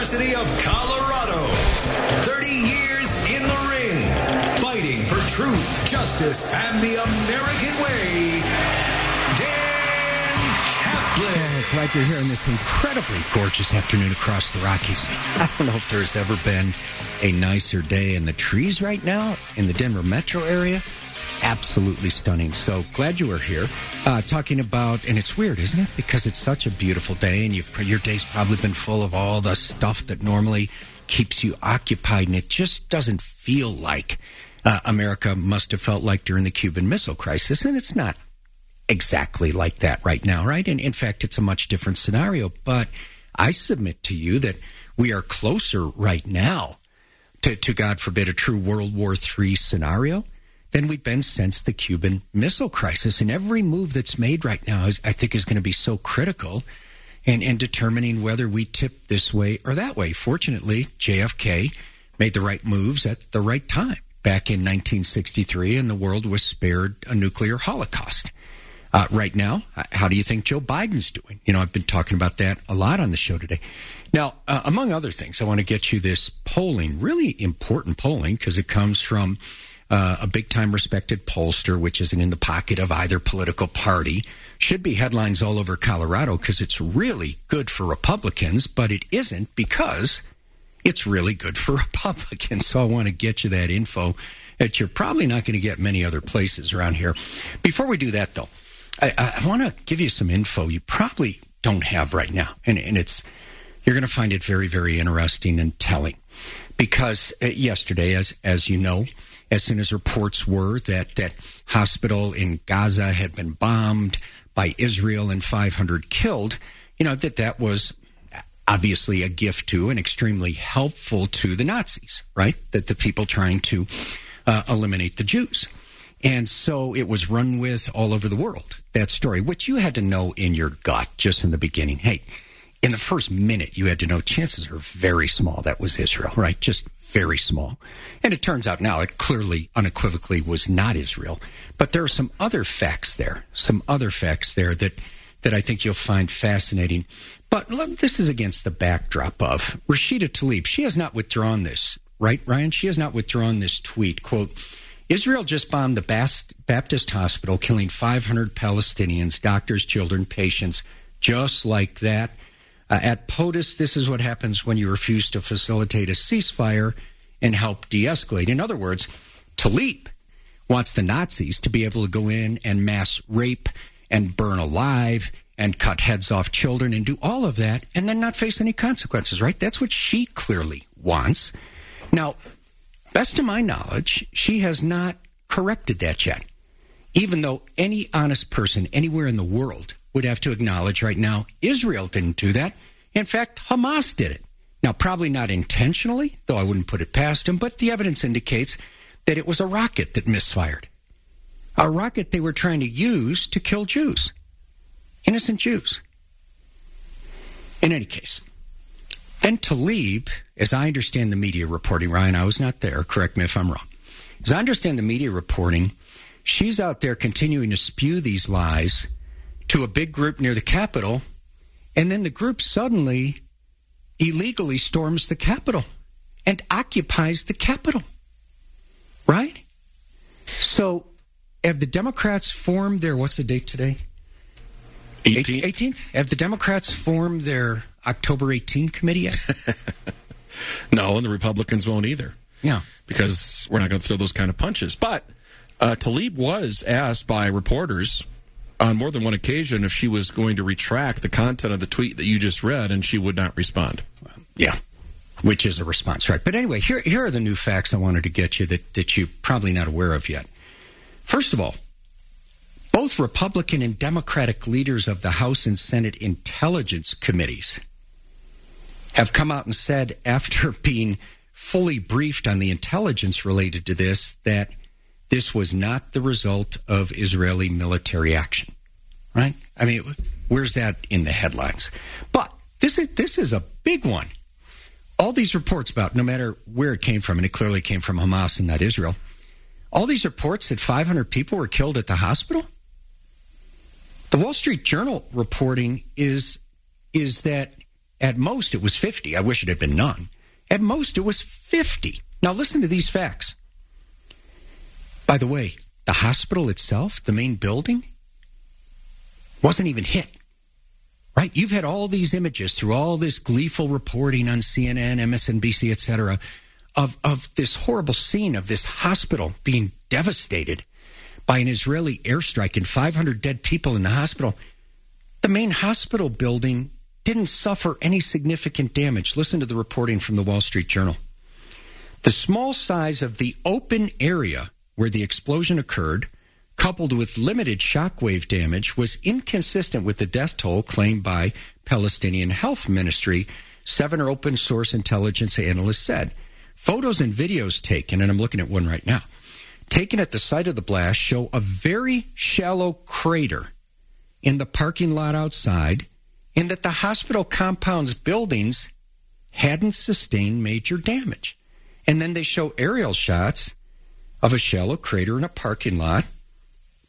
University of Colorado, 30 years in the ring, fighting for truth, justice, and the American way, Dan Caplis. Glad you're here on this incredibly gorgeous afternoon across the Rockies. I don't know if there's ever been a nicer day in the trees right now in the Denver metro area. Absolutely stunning. So glad you were here uh, talking about, and it's weird, isn't it? Because it's such a beautiful day, and you, your day's probably been full of all the stuff that normally keeps you occupied, and it just doesn't feel like uh, America must have felt like during the Cuban Missile Crisis, and it's not exactly like that right now, right? And in fact, it's a much different scenario. But I submit to you that we are closer right now to, to God forbid, a true World War III scenario than we've been since the Cuban Missile Crisis. And every move that's made right now, is, I think, is going to be so critical in, in determining whether we tip this way or that way. Fortunately, JFK made the right moves at the right time back in 1963, and the world was spared a nuclear holocaust. Uh, right now, uh, how do you think Joe Biden's doing? You know, I've been talking about that a lot on the show today. Now, uh, among other things, I want to get you this polling, really important polling, because it comes from uh, a big time respected pollster, which isn't in the pocket of either political party. Should be headlines all over Colorado because it's really good for Republicans, but it isn't because it's really good for Republicans. So I want to get you that info that you're probably not going to get many other places around here. Before we do that, though, I, I want to give you some info you probably don't have right now, and, and it's you're going to find it very, very interesting and telling. Because uh, yesterday, as as you know, as soon as reports were that that hospital in Gaza had been bombed by Israel and 500 killed, you know that that was obviously a gift to and extremely helpful to the Nazis, right? That the people trying to uh, eliminate the Jews. And so it was run with all over the world, that story, which you had to know in your gut just in the beginning. Hey, in the first minute, you had to know chances are very small that was Israel, right? Just very small. And it turns out now it clearly, unequivocally was not Israel. But there are some other facts there, some other facts there that, that I think you'll find fascinating. But this is against the backdrop of Rashida Tlaib. She has not withdrawn this, right, Ryan? She has not withdrawn this tweet. Quote, Israel just bombed the Baptist hospital, killing 500 Palestinians, doctors, children, patients, just like that. Uh, at POTUS, this is what happens when you refuse to facilitate a ceasefire and help de escalate. In other words, Tlaib wants the Nazis to be able to go in and mass rape and burn alive and cut heads off children and do all of that and then not face any consequences, right? That's what she clearly wants. Now, best to my knowledge, she has not corrected that yet. Even though any honest person anywhere in the world would have to acknowledge right now Israel didn't do that. In fact, Hamas did it. Now, probably not intentionally, though I wouldn't put it past him, but the evidence indicates that it was a rocket that misfired. A rocket they were trying to use to kill Jews, innocent Jews. In any case, then Tlaib, as I understand the media reporting, Ryan, I was not there, correct me if I'm wrong. As I understand the media reporting, she's out there continuing to spew these lies to a big group near the Capitol, and then the group suddenly illegally storms the Capitol and occupies the Capitol. Right? So, have the Democrats formed their, what's the date today? 18th. 18th? Have the Democrats formed their October 18 committee yet? no, and the Republicans won't either. Yeah. Because we're not going to throw those kind of punches. But uh, Tlaib was asked by reporters on more than one occasion if she was going to retract the content of the tweet that you just read, and she would not respond. Yeah. which is a response, right? But anyway, here, here are the new facts I wanted to get you that, that you're probably not aware of yet. First of all, both Republican and Democratic leaders of the House and Senate intelligence committees have come out and said, after being fully briefed on the intelligence related to this, that this was not the result of Israeli military action. Right? I mean, where's that in the headlines? But this is this is a big one. All these reports about no matter where it came from, and it clearly came from Hamas and not Israel. All these reports that 500 people were killed at the hospital. The Wall Street Journal reporting is is that at most it was 50. I wish it had been none. At most it was 50. Now listen to these facts. By the way, the hospital itself, the main building, wasn't even hit. Right? You've had all these images through all this gleeful reporting on CNN, MSNBC, etc., of, of this horrible scene of this hospital being devastated by an Israeli airstrike and 500 dead people in the hospital. The main hospital building didn't suffer any significant damage. Listen to the reporting from the Wall Street Journal. The small size of the open area where the explosion occurred, coupled with limited shockwave damage, was inconsistent with the death toll claimed by Palestinian Health Ministry, seven open source intelligence analysts said. Photos and videos taken, and I'm looking at one right now, taken at the site of the blast show a very shallow crater in the parking lot outside and that the hospital compound's buildings hadn't sustained major damage. And then they show aerial shots of a shallow crater in a parking lot,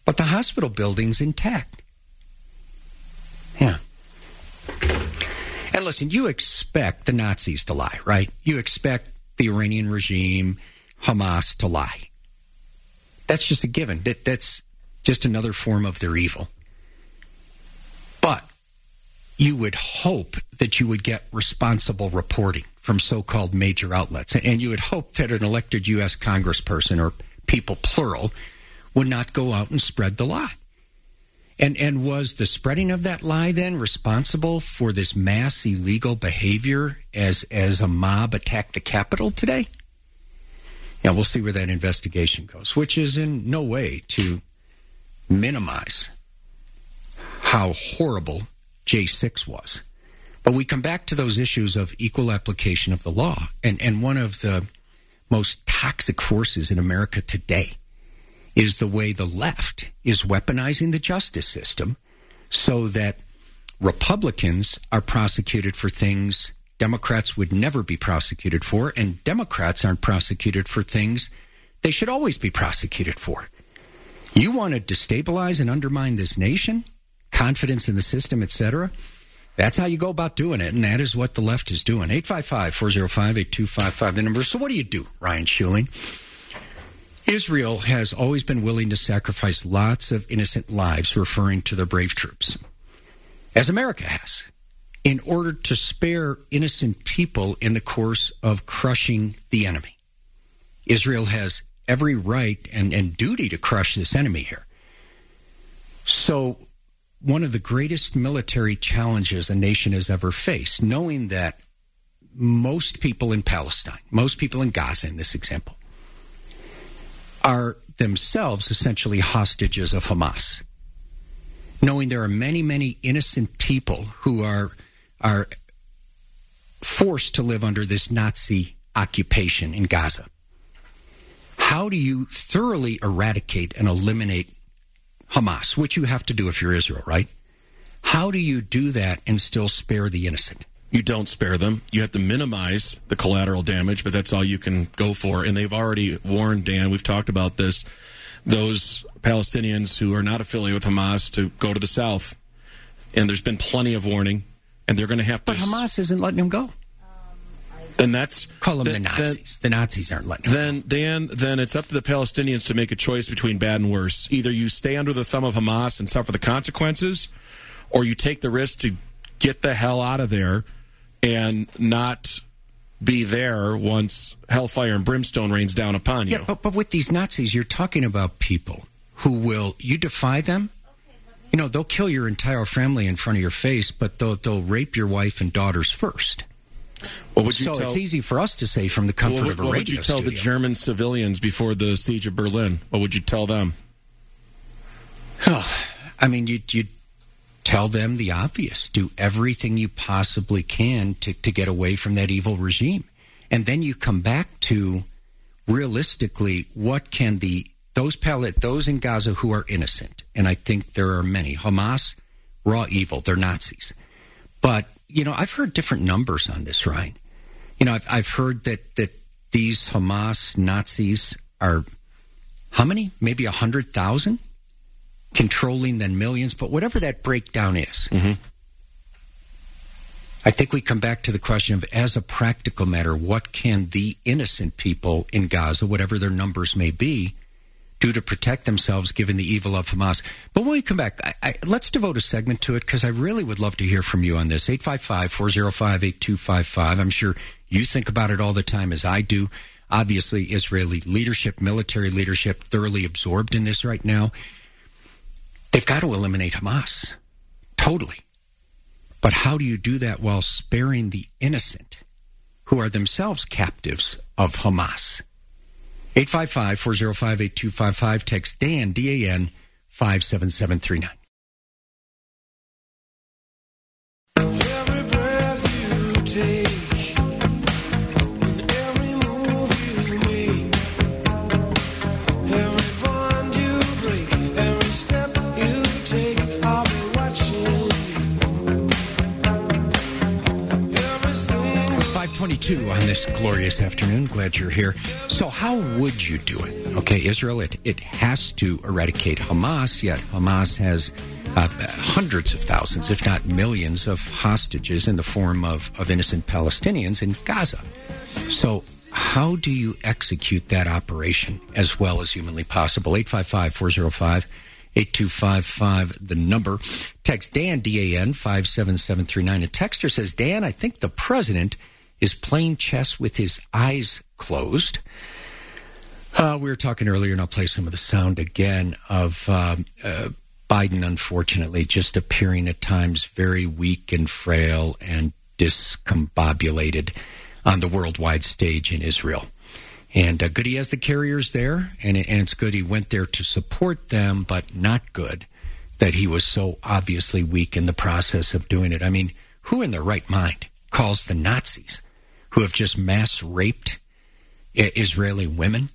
but the hospital building's intact. Yeah. And listen, you expect the Nazis to lie, right? You expect the Iranian regime, Hamas to lie. That's just a given. That, that's just another form of their evil. You would hope that you would get responsible reporting from so-called major outlets, and you would hope that an elected U.S. Congressperson or people plural would not go out and spread the lie. And and was the spreading of that lie then responsible for this mass illegal behavior as as a mob attacked the Capitol today? Yeah, we'll see where that investigation goes, which is in no way to minimize how horrible J6 was. But we come back to those issues of equal application of the law. And, and one of the most toxic forces in America today is the way the left is weaponizing the justice system so that Republicans are prosecuted for things Democrats would never be prosecuted for, and Democrats aren't prosecuted for things they should always be prosecuted for. You want to destabilize and undermine this nation, confidence in the system, etc. That's how you go about doing it, and that is what the left is doing. 855 405 8255, the number. So, what do you do, Ryan Schuling? Israel has always been willing to sacrifice lots of innocent lives, referring to their brave troops, as America has in order to spare innocent people in the course of crushing the enemy. Israel has every right and, and duty to crush this enemy here. So, one of the greatest military challenges a nation has ever faced, knowing that most people in Palestine, most people in Gaza in this example, are themselves essentially hostages of Hamas. Knowing there are many, many innocent people who are are forced to live under this Nazi occupation in Gaza. How do you thoroughly eradicate and eliminate Hamas, which you have to do if you're Israel, right? How do you do that and still spare the innocent? You don't spare them. You have to minimize the collateral damage, but that's all you can go for. And they've already warned, Dan, we've talked about this, those Palestinians who are not affiliated with Hamas to go to the south. And there's been plenty of warning and they're going to have to. But Hamas isn't letting them go. And that's call them the, the Nazis. the Nazis aren't letting. Then. Dan, then it's up to the Palestinians to make a choice between bad and worse. Either you stay under the thumb of Hamas and suffer the consequences, or you take the risk to get the hell out of there and not be there once hellfire and brimstone rains down upon you. Yeah, but, but with these Nazis, you're talking about people who will you defy them you know, they'll kill your entire family in front of your face, but they'll, they'll rape your wife and daughters first. What would you so tell? it's easy for us to say from the comfort what, of a what radio would you tell the. German civilians before the siege of Berlin? What would you tell them? I mean, you you tell them the obvious. Do everything you possibly can to, to get away from that evil regime. And then you come back to realistically what can the those Pal- those in Gaza who are innocent, and I think there are many. Hamas, raw evil, they're Nazis. But, you know, I've heard different numbers on this, Ryan. You know, I've, I've heard that, that these Hamas Nazis are how many? Maybe a hundred thousand? controlling than millions, but whatever that breakdown is, mm-hmm. I think we come back to the question of, as a practical matter, what can the innocent people in Gaza, whatever their numbers may be, do to protect themselves given the evil of Hamas? But when we come back, I, I, let's devote a segment to it because I really would love to hear from you on this. 855 405 8255. I'm sure you think about it all the time as I do. Obviously, Israeli leadership, military leadership, thoroughly absorbed in this right now. They've got to eliminate Hamas. Totally. But how do you do that while sparing the innocent who are themselves captives of Hamas? 855 405 8255. Text Dan, D A N, 57739. 522 on this glorious afternoon. Glad you're here. So, how would you do it? Okay, Israel, it, it has to eradicate Hamas, yet Hamas has uh, hundreds of thousands, if not millions, of hostages in the form of, of innocent Palestinians in Gaza. So, how do you execute that operation as well as humanly possible? 855 405 8255, the number. Text Dan, D A N, 57739. A texter says, Dan, I think the president is playing chess with his eyes closed. Uh, we were talking earlier, and I'll play some of the sound again of um, uh, Biden, unfortunately, just appearing at times very weak and frail and discombobulated on the worldwide stage in Israel. And uh, good he has the carriers there, and, it, and it's good he went there to support them, but not good that he was so obviously weak in the process of doing it. I mean, who in their right mind calls the Nazis, who have just mass raped Israeli women,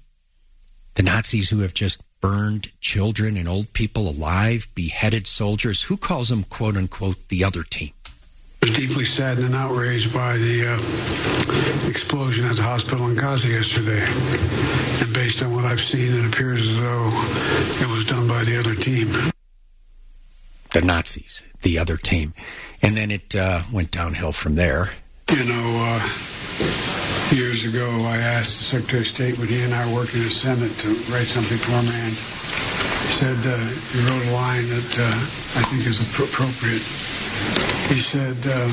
the Nazis who have just burned children and old people alive, beheaded soldiers, who calls them, quote unquote, the other team? was deeply saddened and outraged by the uh, explosion at the hospital in Gaza yesterday. And based on what I've seen, it appears as though it was done by the other team. The Nazis, the other team. And then it uh, went downhill from there. You know, uh, years ago, I asked the Secretary of State when he and I were working in the Senate to write something for our man. He said, uh, he wrote a line that uh, I think is appro- appropriate. He said, uh,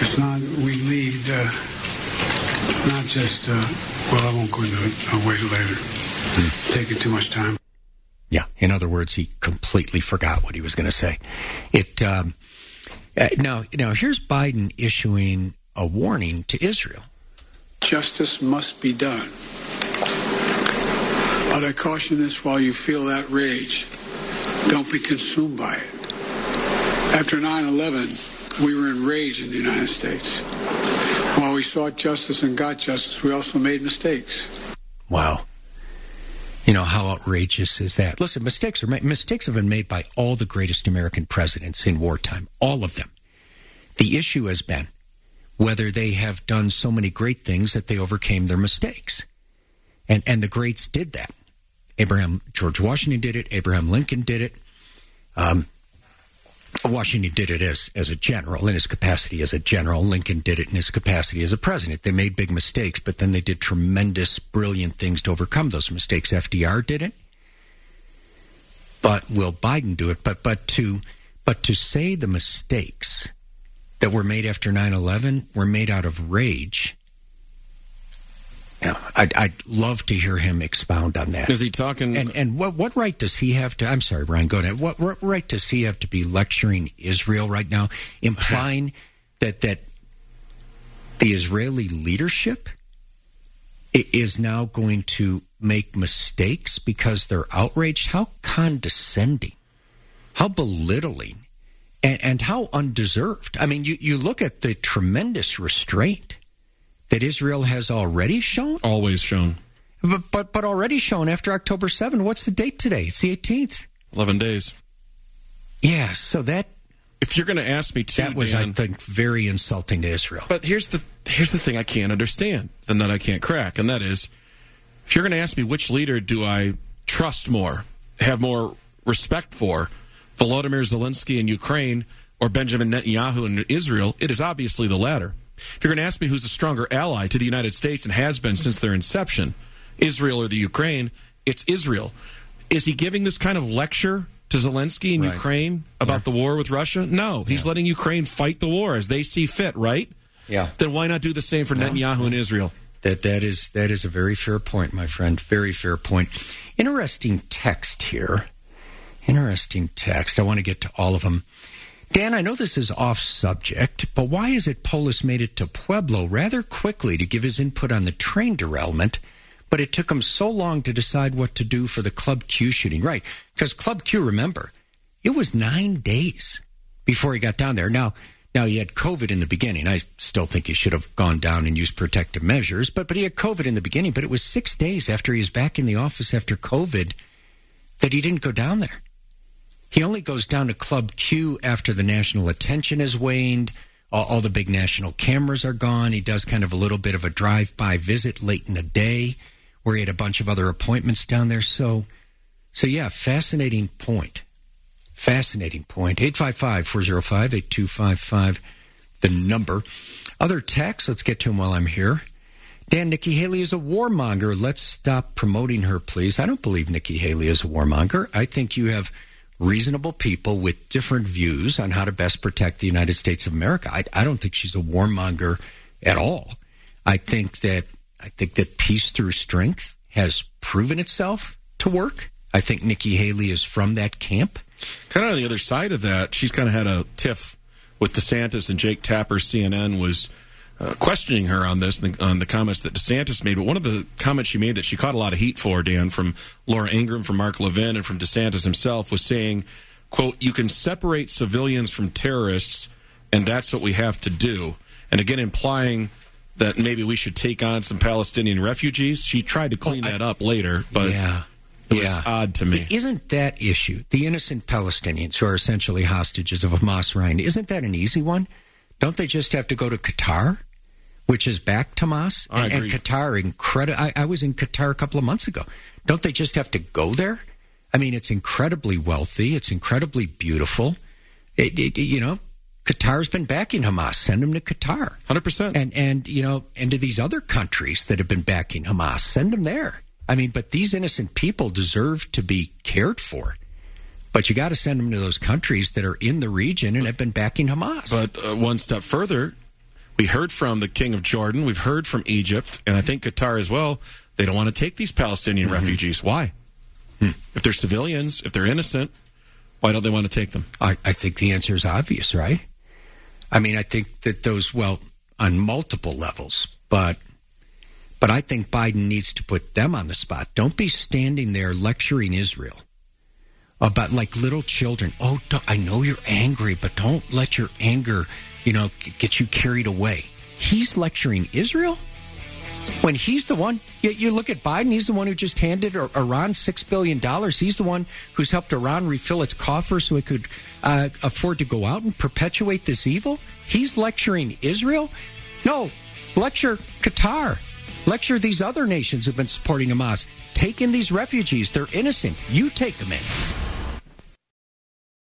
it's not, we lead, uh, not just, uh, well, I won't go into it. I'll wait later. Taking too much time. Yeah. In other words, he completely forgot what he was going to say. It um, uh, now now here's Biden issuing a warning to Israel. Justice must be done. But I caution this while you feel that rage, don't be consumed by it. After 9 11, we were enraged in the United States. While we sought justice and got justice, we also made mistakes. Wow. You know how outrageous is that? Listen, mistakes are mistakes have been made by all the greatest American presidents in wartime, all of them. The issue has been whether they have done so many great things that they overcame their mistakes. And and the greats did that. Abraham George Washington did it, Abraham Lincoln did it. Um, Washington did it as as a general in his capacity as a general. Lincoln did it in his capacity as a president. They made big mistakes, but then they did tremendous, brilliant things to overcome those mistakes. FDR did it, but will Biden do it? But but to but to say the mistakes that were made after 9-11 were made out of rage. Know, I'd, I'd love to hear him expound on that. Is he talking? And and what what right does he have to? I'm sorry, Brian. Go ahead. What, what right does he have to be lecturing Israel right now, implying that that the Israeli leadership is now going to make mistakes because they're outraged? How condescending, how belittling, and, and how undeserved. I mean, you, you look at the tremendous restraint that Israel has already shown, Always shown. but, but, but already shown after October 7. What's the date today? It's the 18th. 11 days. Yeah, so that If you're going to ask me to, that was, Dan, I think, very insulting to Israel. But here's the here's the thing I can't understand, and that I can't crack, and that is, if you're going to ask me which leader do I trust more, have more respect for, Volodymyr Zelensky in Ukraine or Benjamin Netanyahu in Israel, it is obviously the latter. If you're going to ask me who's a stronger ally to the United States and has been since their inception, Israel or the Ukraine, it's Israel. Is he giving this kind of lecture to Zelensky in Right. Ukraine about the war with Russia? No, he's letting Ukraine fight the war as they see fit, right? Yeah. Then why not do the same for Netanyahu in Israel? That that is that is a very fair point, my friend. Very fair point. Interesting text here. Interesting text. I want to get to all of them. Dan, I know this is off subject, but why is it Polis made it to Pueblo rather quickly to give his input on the train derailment, but it took him so long to decide what to do for the Club Q shooting? Right, because Club Q, remember, it was nine days before he got down there. Now, now he had COVID in the beginning. I still think he should have gone down and used protective measures, but but he had COVID in the beginning. But it was six days after he was back in the office after COVID that he didn't go down there. He only goes down to Club Q after the national attention has waned. All, all the big national cameras are gone. He does kind of a little bit of a drive-by visit late in the day, where he had a bunch of other appointments down there. So, so yeah, fascinating point. Fascinating point. 855-405-8255, the number. Other texts, let's get to them while I'm here. Dan, Nikki Haley is a warmonger. Let's stop promoting her, please. I don't believe Nikki Haley is a warmonger. I think you have reasonable people with different views on how to best protect the United States of America. I, I don't think she's a warmonger at all. I think that I think that peace through strength has proven itself to work. I think Nikki Haley is from that camp. Kind of on the other side of that, she's kind of had a tiff with DeSantis and Jake Tapper. CNN was uh, questioning her on this, on the comments that DeSantis made. But one of the comments she made that she caught a lot of heat for, Dan, from Laura Ingraham, from Mark Levin, and from DeSantis himself, was saying, "quote You can separate civilians from terrorists, and that's what we have to do." And again, implying that maybe we should take on some Palestinian refugees. She tried to clean that up later, but yeah. it was yeah. odd to me. Isn't that issue, the innocent Palestinians who are essentially hostages of Hamas, Ryan, isn't that an easy one? Don't they just have to go to Qatar, which is back Hamas? I and, and. Qatar, incredible. I, I was in Qatar a couple of months ago. Don't they just have to go there? I mean, it's incredibly wealthy. It's incredibly beautiful. It, it, you know, Qatar's been backing Hamas. Send them to Qatar. Hundred percent. And and you know, and to these other countries that have been backing Hamas, send them there. I mean, but these innocent people deserve to be cared for. But you got to send them to those countries that are in the region and have been backing Hamas. But uh, one step further, we heard from the king of Jordan, we've heard from Egypt, and I think Qatar as well. They don't want to take these Palestinian mm-hmm. refugees. Why? Hmm. If they're civilians, if they're innocent, why don't they want to take them? I, I think the answer is obvious, right? I mean, I think that those well on multiple levels, but but I think Biden needs to put them on the spot. Don't be standing there lecturing Israel about like little children. Oh, I know you're angry, but don't let your anger, you know, get you carried away. He's lecturing Israel when he's the one. You, look at Biden; he's the one who just handed Iran six billion dollars. He's the one who's helped Iran refill its coffers so it could uh, afford to go out and perpetuate this evil. He's lecturing Israel. No, lecture Qatar. Lecture these other nations who've been supporting Hamas. Take in these refugees; they're innocent. You take them in.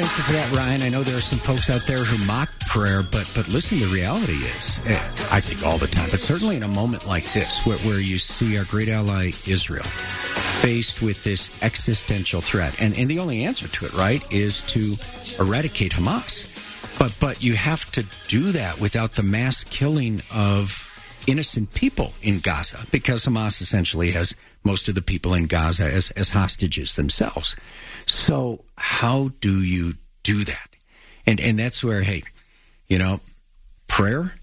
Uh, Ryan, I know there are some folks out there who mock prayer, but but listen, the reality is, eh, I think all the time, but certainly in a moment like this, where, where you see our great ally Israel faced with this existential threat, and and the only answer to it, right, is to eradicate Hamas. But but you have to do that without the mass killing of innocent people in Gaza, because Hamas essentially has most of the people in Gaza as as hostages themselves. So how do you do that? And and that's where hey, you know, prayer,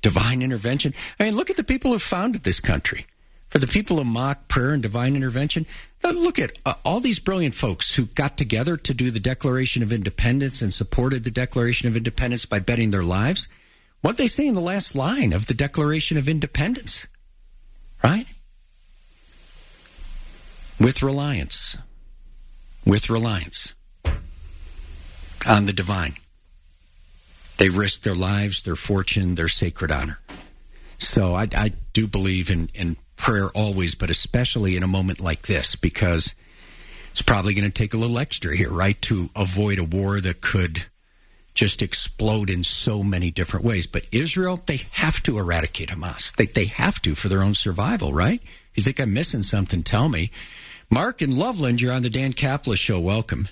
divine intervention. I mean, look at the people who founded this country. For the people who mock prayer and divine intervention, look at uh, all these brilliant folks who got together to do the Declaration of Independence and supported the Declaration of Independence by betting their lives. What they say in the last line of the Declaration of Independence, right? With reliance, with reliance on the divine. They risked their lives, their fortune, their sacred honor. So I, I do believe in, in prayer always, but especially in a moment like this, because it's probably going to take a little extra here, right, to avoid a war that could just explode in so many different ways. But Israel, they have to eradicate Hamas. They, they have to for their own survival, right? If you think I'm missing something, tell me. Mark in Loveland, you're on the Dan Caplis Show. Welcome.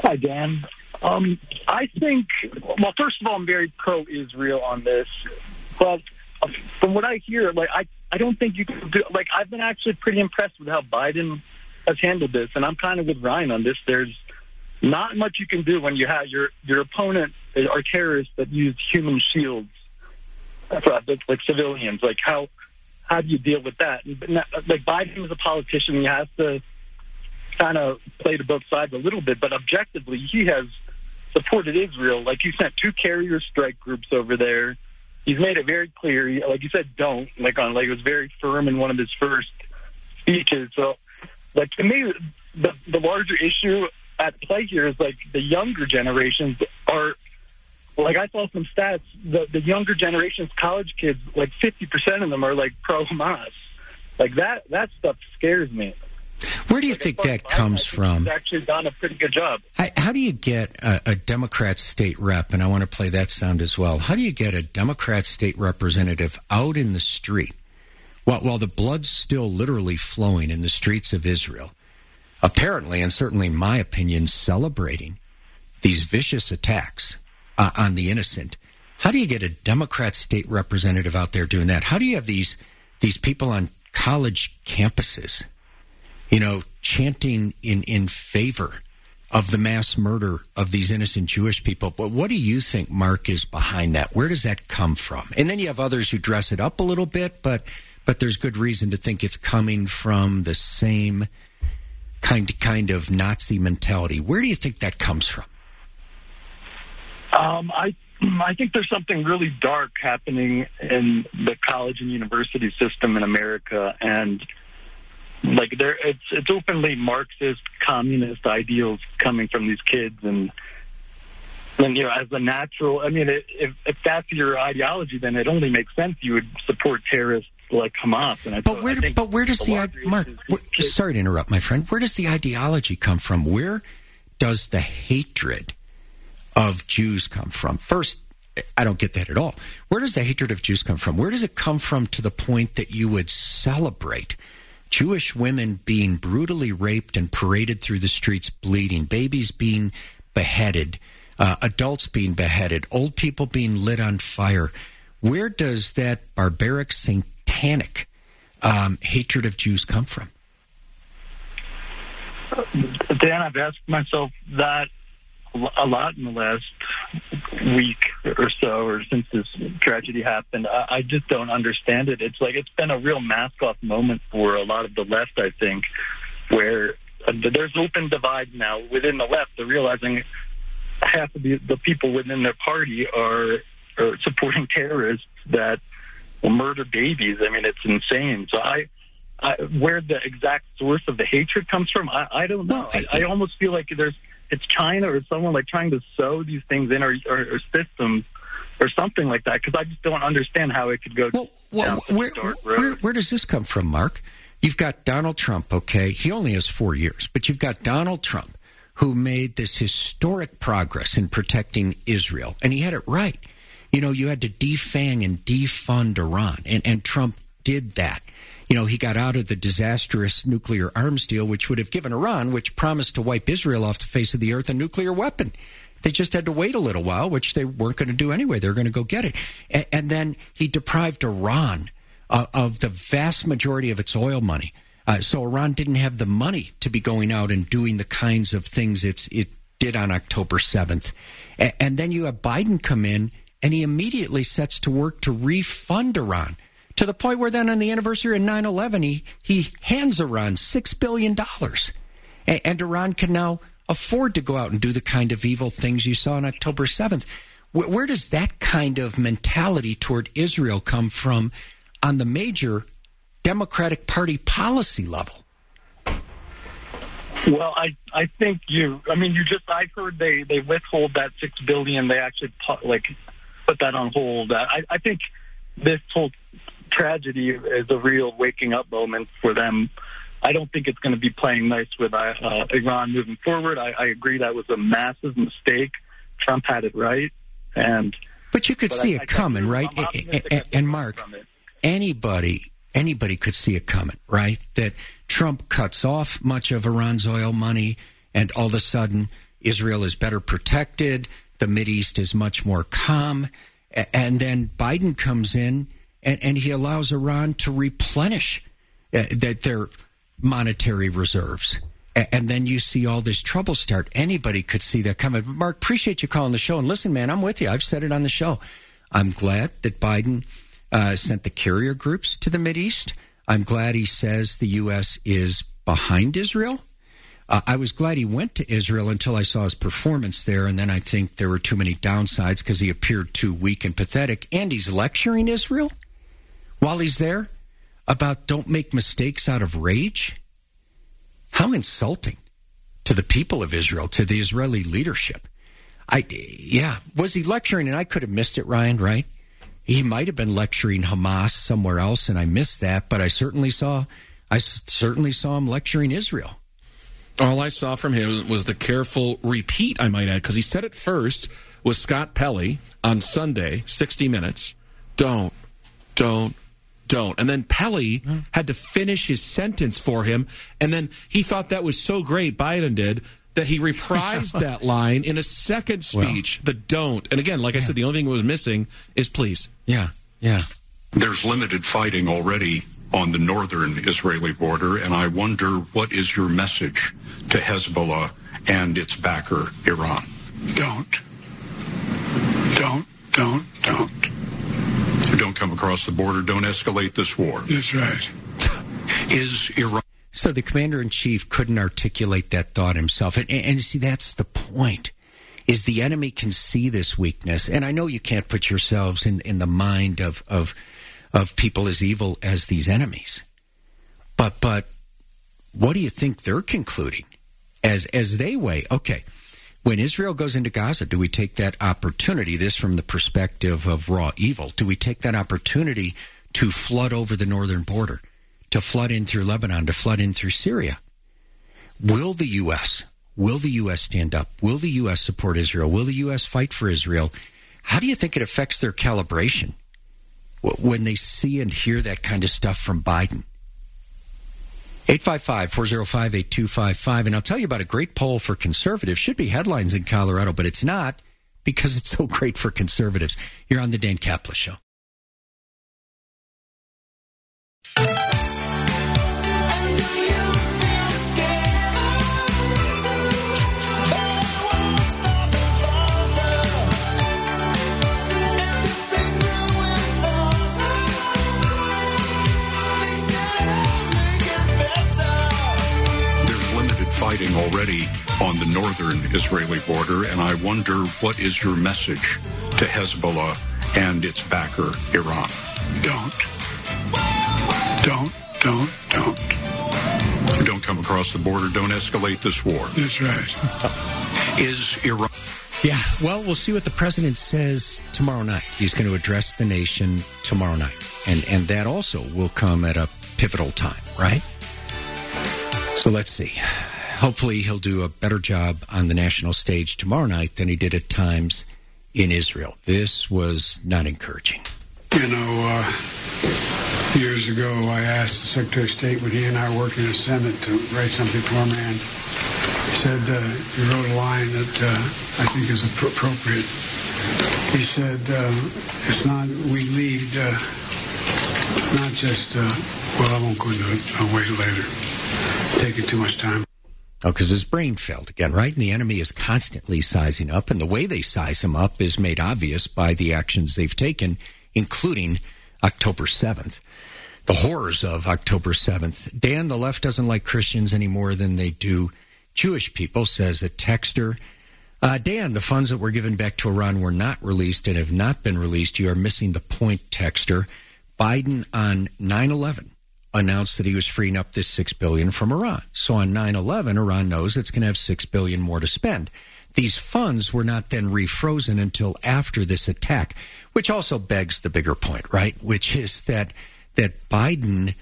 Hi, Dan. Um, I think, well, first of all, I'm very pro-Israel on this, but from what I hear, like I, I don't think you can do. Like I've been actually pretty impressed with how Biden has handled this, and I'm kind of with Ryan on this. There's not much you can do when you have your your opponent are terrorists that use human shields like civilians. Like how how do you deal with that? And, like Biden is a politician, he has to kind of play to both sides a little bit, but objectively, he has supported Israel. Like he sent two carrier strike groups over there. He's made it very clear. Like you said, don't like on like it was very firm in one of his first speeches. So, like to me, the the larger issue at play here is like the younger generations are like I saw some stats. The the younger generations, college kids, like fifty percent of them are like pro Hamas. Like that that stuff scares me. Where do you think that comes from? He's actually done a pretty good job. How, how do you get a, a Democrat state rep? And I want to play that sound as well. How do you get a Democrat state representative out in the street while, while the blood's still literally flowing in the streets of Israel? Apparently, and certainly in my opinion, celebrating these vicious attacks uh, on the innocent. How do you get a Democrat state representative out there doing that? How do you have these these people on college campuses? you know, chanting in, in favor of the mass murder of these innocent Jewish people. But what do you think, Mark, is behind that? Where does that come from? And then you have others who dress it up a little bit, but but there's good reason to think it's coming from the same kind kind of Nazi mentality. Where do you think that comes from? Um, I I think there's something really dark happening in the college and university system in America, and like there it's it's openly marxist communist ideals coming from these kids and and you know as a natural i mean it, if if that's your ideology then it only makes sense you would support terrorists like hamas and I, but where but where does the, larger mark where, sorry to interrupt my friend. Where does the ideology come from? Where does the hatred of jews come from first I don't get that at all. Where does the hatred of Jews come from? Where does it come from to the point that you would celebrate Jewish women being brutally raped and paraded through the streets bleeding, babies being beheaded, uh, adults being beheaded, old people being lit on fire. Where does that barbaric, satanic um, hatred of Jews come from? Dan, I've asked myself that a lot in the last week or so, or since this tragedy happened. I, I just don't understand it. It's like it's been a real mask-off moment for a lot of the left. I think, where uh, there's open divide now within the left. They're realizing half of the, the people within their party are, are supporting terrorists that will murder babies. I mean, it's insane. So I. I, where the exact source of the hatred comes from, I, I don't know. No, I, I almost feel like there's it's China or someone like trying to sow these things in or, or, or systems or something like that because I just don't understand how it could go Well, well down where, where, where does this come from, Mark? You've got Donald Trump, okay? He only has four years, but you've got Donald Trump, who made this historic progress in protecting Israel. And he had it right. You know, you had to defang and defund Iran, and, and Trump did that. You know, he got out of the disastrous nuclear arms deal, which would have given Iran, which promised to wipe Israel off the face of the earth, a nuclear weapon. They just had to wait a little while, which they weren't going to do anyway. They were going to go get it. And, and then he deprived Iran uh, of the vast majority of its oil money. Uh, so Iran didn't have the money to be going out and doing the kinds of things it's, it did on October 7th. A- and then you have Biden come in and he immediately sets to work to refund Iran to the point where then on the anniversary of 9 11, he, he hands Iran $6 billion. And, and Iran can now afford to go out and do the kind of evil things you saw on October 7th. Where, where does that kind of mentality toward Israel come from on the major Democratic Party policy level? Well, I I think you. I mean, you just. I've heard they they withhold that six billion. They actually pu- like put that on hold. I I think this whole tragedy is a real waking up moment for them. I don't think it's going to be playing nice with uh, uh, Iran moving forward. I, I agree that was a massive mistake. Trump had it right, and But you could But see I- I it coming, right? I'm A- optimistic a- that And Mark, learn from it. anybody anybody could see it coming, right? That Trump cuts off much of Iran's oil money, and all of a sudden Israel is better protected. The Mid East is much more calm, and then Biden comes in and, and he allows Iran to replenish uh, that their monetary reserves. And then you see all this trouble start. Anybody could see that coming. Mark, appreciate you calling the show. And listen, man, I'm with you. I've said it on the show. I'm glad that Biden uh, sent the carrier groups to the East. I'm glad he says the U.S. is behind Israel. Uh, I was glad he went to Israel until I saw his performance there, and then I think there were too many downsides because he appeared too weak and pathetic. And he's lecturing Israel while he's there about don't make mistakes out of rage. How insulting to the people of Israel, to the Israeli leadership. I yeah, was he lecturing? And I could have missed it, Ryan. Right? He might have been lecturing Hamas somewhere else, and I missed that. But I certainly saw, I certainly saw him lecturing Israel. All I saw from him was the careful repeat, I might add, because he said it first with Scott Pelley on Sunday, 60 Minutes. Don't, don't, don't. And then Pelley had to finish his sentence for him. And then he thought that was so great, Biden did, that he reprised that line in a second speech, the don't. And again, like I said, the only thing that was missing is please. Yeah, yeah. There's limited fighting already on the northern Israeli border, and I wonder what is your message to Hezbollah and its backer, Iran? Don't. Don't, don't, don't. Don't come across the border, don't escalate this war. That's right. Is Iran. So the commander in chief couldn't articulate that thought himself, and, and see that's the point. Is the enemy can see this weakness, and I know you can't put yourselves in, in the mind of, of of people as evil as these enemies, but but what do you think they're concluding as as they weigh? Okay, when Israel goes into Gaza, do we take that opportunity? This from the perspective of raw evil. Do we take that opportunity to flood over the northern border? to flood in through Lebanon, to flood in through Syria. Will the U.S. will the U.S. stand up? Will the U.S. support Israel? Will the U.S. fight for Israel? How do you think it affects their calibration when they see and hear that kind of stuff from Biden? 855-405-8255. And I'll tell you about a great poll for conservatives. Should be headlines in Colorado, but it's not because it's so great for conservatives. You're on the Dan Caplis Show. Already on the northern Israeli border, and I wonder what is your message to Hezbollah and its backer, Iran? Don't. Don't, don't, don't. Don't come across the border, don't escalate this war. That's right. Is Iran. Yeah, well, we'll see what the president says tomorrow night. He's going to address the nation tomorrow night. And and that also will come at a pivotal time, right? So let's see. Hopefully he'll do a better job on the national stage tomorrow night than he did at times in Israel. This was not encouraging. You know, uh, years ago, I asked the Secretary of State when he and I were working in the Senate to write something for him, and he said uh, he wrote a line that uh, I think is appropriate. He said, uh, "It's not we lead, uh, not just." Uh, well, I won't go into it. I'll wait later. Taking too much time. Oh, because his brain failed again, right? And the enemy is constantly sizing up, and the way they size him up is made obvious by the actions they've taken, including October 7th. The horrors of October 7th. Dan, the left doesn't like Christians any more than they do Jewish people, says a texter. Uh, Dan, the funds that were given back to Iran were not released and have not been released. You are missing the point, texter. Biden on 9 11 announced that he was freeing up this six billion from Iran. So on 9/11, Iran knows it's going to have six billion more to spend. These funds were not then refrozen until after this attack, which also begs the bigger point, right? Which is that that Biden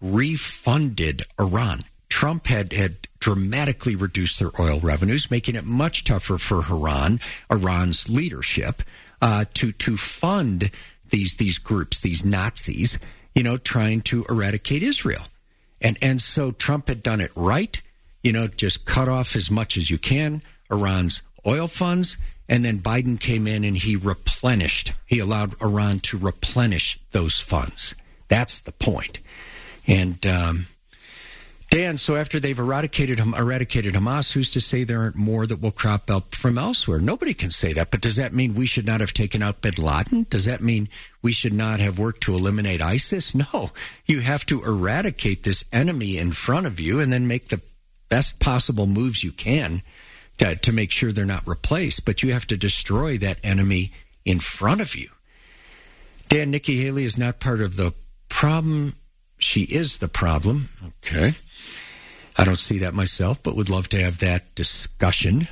refunded Iran. Trump had had dramatically reduced their oil revenues, making it much tougher for Iran, Iran's leadership, uh, to to fund these these groups, these Nazis, you know, trying to eradicate Israel. And and so Trump had done it right, you know, just cut off as much as you can Iran's oil funds, and then Biden came in and he replenished. He allowed Iran to replenish those funds. That's the point. And um, Dan, so after they've eradicated eradicated Hamas, who's to say there aren't more that will crop up from elsewhere? Nobody can say that. But does that mean we should not have taken out Bin Laden? Does that mean we should not have worked to eliminate ISIS? No. You have to eradicate this enemy in front of you and then make the best possible moves you can to, to make sure they're not replaced. But you have to destroy that enemy in front of you. Dan, Nikki Haley is not part of the problem. She is the problem. Okay. I don't see that myself, but would love to have that discussion.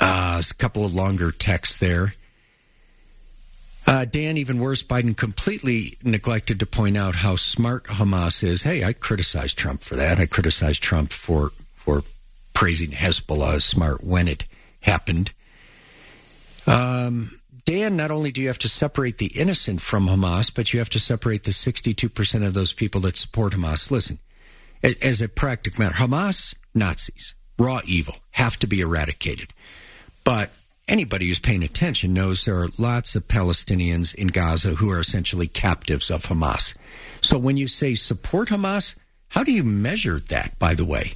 Uh, a couple of longer texts there. Uh, Dan, even worse, Biden completely neglected to point out how smart Hamas is. Hey, I criticized Trump for that. I criticized Trump for for praising Hezbollah as smart when it happened. Um, Dan, not only do you have to separate the innocent from Hamas, but you have to separate the 62% of those people that support Hamas. Listen, as a practical matter, Hamas, Nazis, raw evil, have to be eradicated. But anybody who's paying attention knows there are lots of Palestinians in Gaza who are essentially captives of Hamas. So when you say support Hamas, how do you measure that, by the way?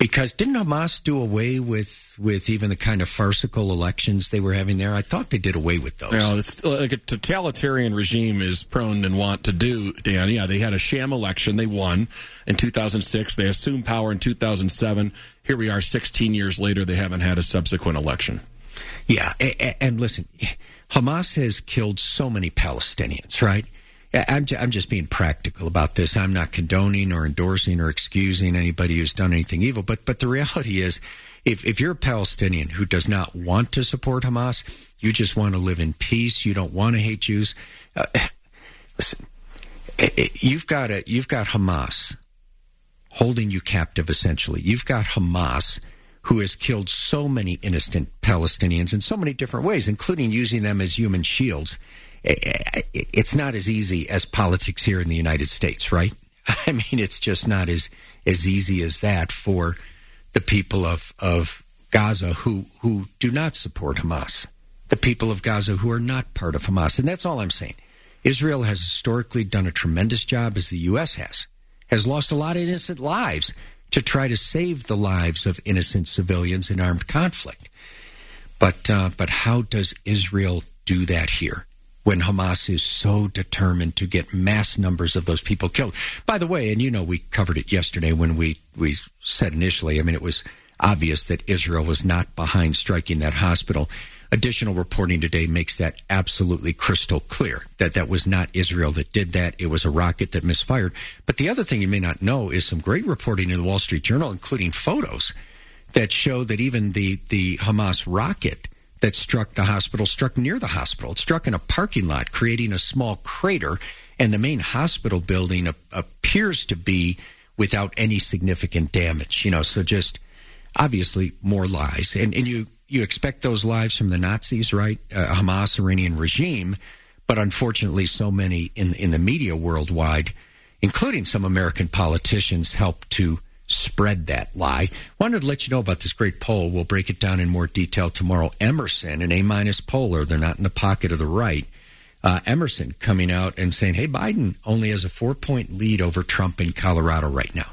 Because didn't Hamas do away with with even the kind of farcical elections they were having there? I thought they did away with those. Well, it's like a totalitarian regime is prone and want to do, Dan. Yeah, they had a sham election. They won in 2006. They assumed power in 2007. Here we are 16 years later. They haven't had a subsequent election. Yeah, and, and listen, Hamas has killed so many Palestinians, right? I'm, I'm just being practical about this. I'm not condoning or endorsing or excusing anybody who's done anything evil. But but the reality is, if if you're a Palestinian who does not want to support Hamas, you just want to live in peace. You don't want to hate Jews. Uh, listen, you've got a you've got Hamas holding you captive. Essentially, you've got Hamas who has killed so many innocent Palestinians in so many different ways, including using them as human shields it's not as easy as politics here in the United States, right? I mean, it's just not as as easy as that for the people of of Gaza who who do not support Hamas, the people of Gaza who are not part of Hamas, and that's all I'm saying. Israel has historically done a tremendous job, as the U.S. has, has lost a lot of innocent lives to try to save the lives of innocent civilians in armed conflict. But uh, but how does Israel do that here? when Hamas is so determined to get mass numbers of those people killed. By the way, and you know, we covered it yesterday when we, we said initially, I mean, it was obvious that Israel was not behind striking that hospital. Additional reporting today makes that absolutely crystal clear that that was not Israel that did that. It was a rocket that misfired. But the other thing you may not know is some great reporting in the Wall Street Journal, including photos that show that even the, the Hamas rocket that struck the hospital struck near the hospital. It struck in a parking lot, creating a small crater, and the main hospital building appears to be without any significant damage. You know, so just obviously more lies, and and you you expect those lives from the Nazis, right? Uh, Hamas, Iranian regime, but unfortunately, so many in in the media worldwide, including some American politicians, help to spread that lie. Wanted to let you know about this great poll. We'll break it down in more detail tomorrow. Emerson, an A minus poller, they're not in the pocket of the right. Uh, Emerson coming out and saying, "Hey, Biden only has a four point lead over Trump in Colorado right now."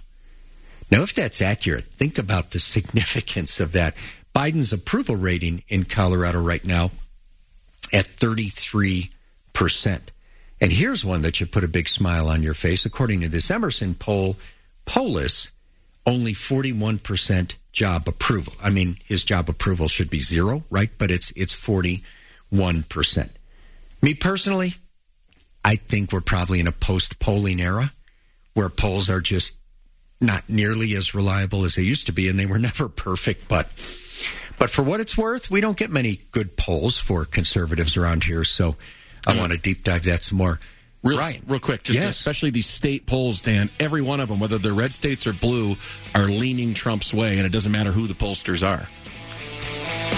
Now, if that's accurate, think about the significance of that. Biden's approval rating in Colorado right now at 33%. And here's one that should put a big smile on your face. According to this Emerson poll, Polis, only 41% job approval. I mean, his job approval should be zero, right? But it's it's 41%. Me personally, I think we're probably in a post polling era where polls are just not nearly as reliable as they used to be, and they were never perfect. But but for what it's worth, we don't get many good polls for conservatives around here. So I want to deep dive that some more. Real, Ryan. real quick, just Yes. especially these state polls, Dan. Every one of them, whether they're red states or blue, are leaning Trump's way, and it doesn't matter who the pollsters are.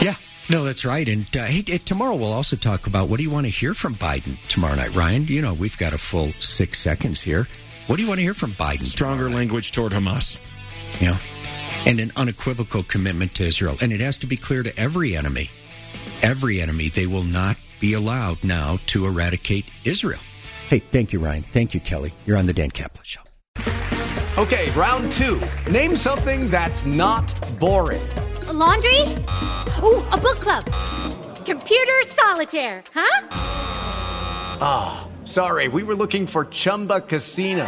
Yeah. No, that's right. And uh, hey, tomorrow we'll also talk about what do you want to hear from Biden tomorrow night, Ryan? You know, we've got a full six seconds here. What do you want to hear from Biden? Stronger language toward Hamas. Yeah. And an unequivocal commitment to Israel. And it has to be clear to every enemy, every enemy, they will not be allowed now to eradicate Israel. Hey, thank you, Ryan. Thank you, Kelly. You're on the Dan Caplis Show. Okay, round two. Name something that's not boring. A laundry? Ooh, a book club. Computer solitaire, huh? Ah, sorry, we were looking for Chumba Casino.